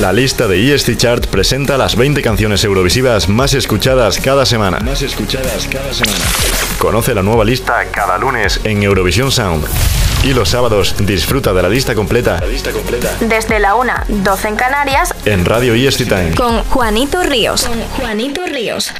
La lista de EST Chart presenta las 20 canciones eurovisivas más escuchadas cada semana. Más escuchadas cada semana. Conoce la nueva lista cada lunes en Eurovisión Sound. Y los sábados disfruta de la lista completa. La lista completa. Desde la 1, 12 en Canarias. En Radio EST Time. Con Juanito Ríos. Con Juanito Ríos.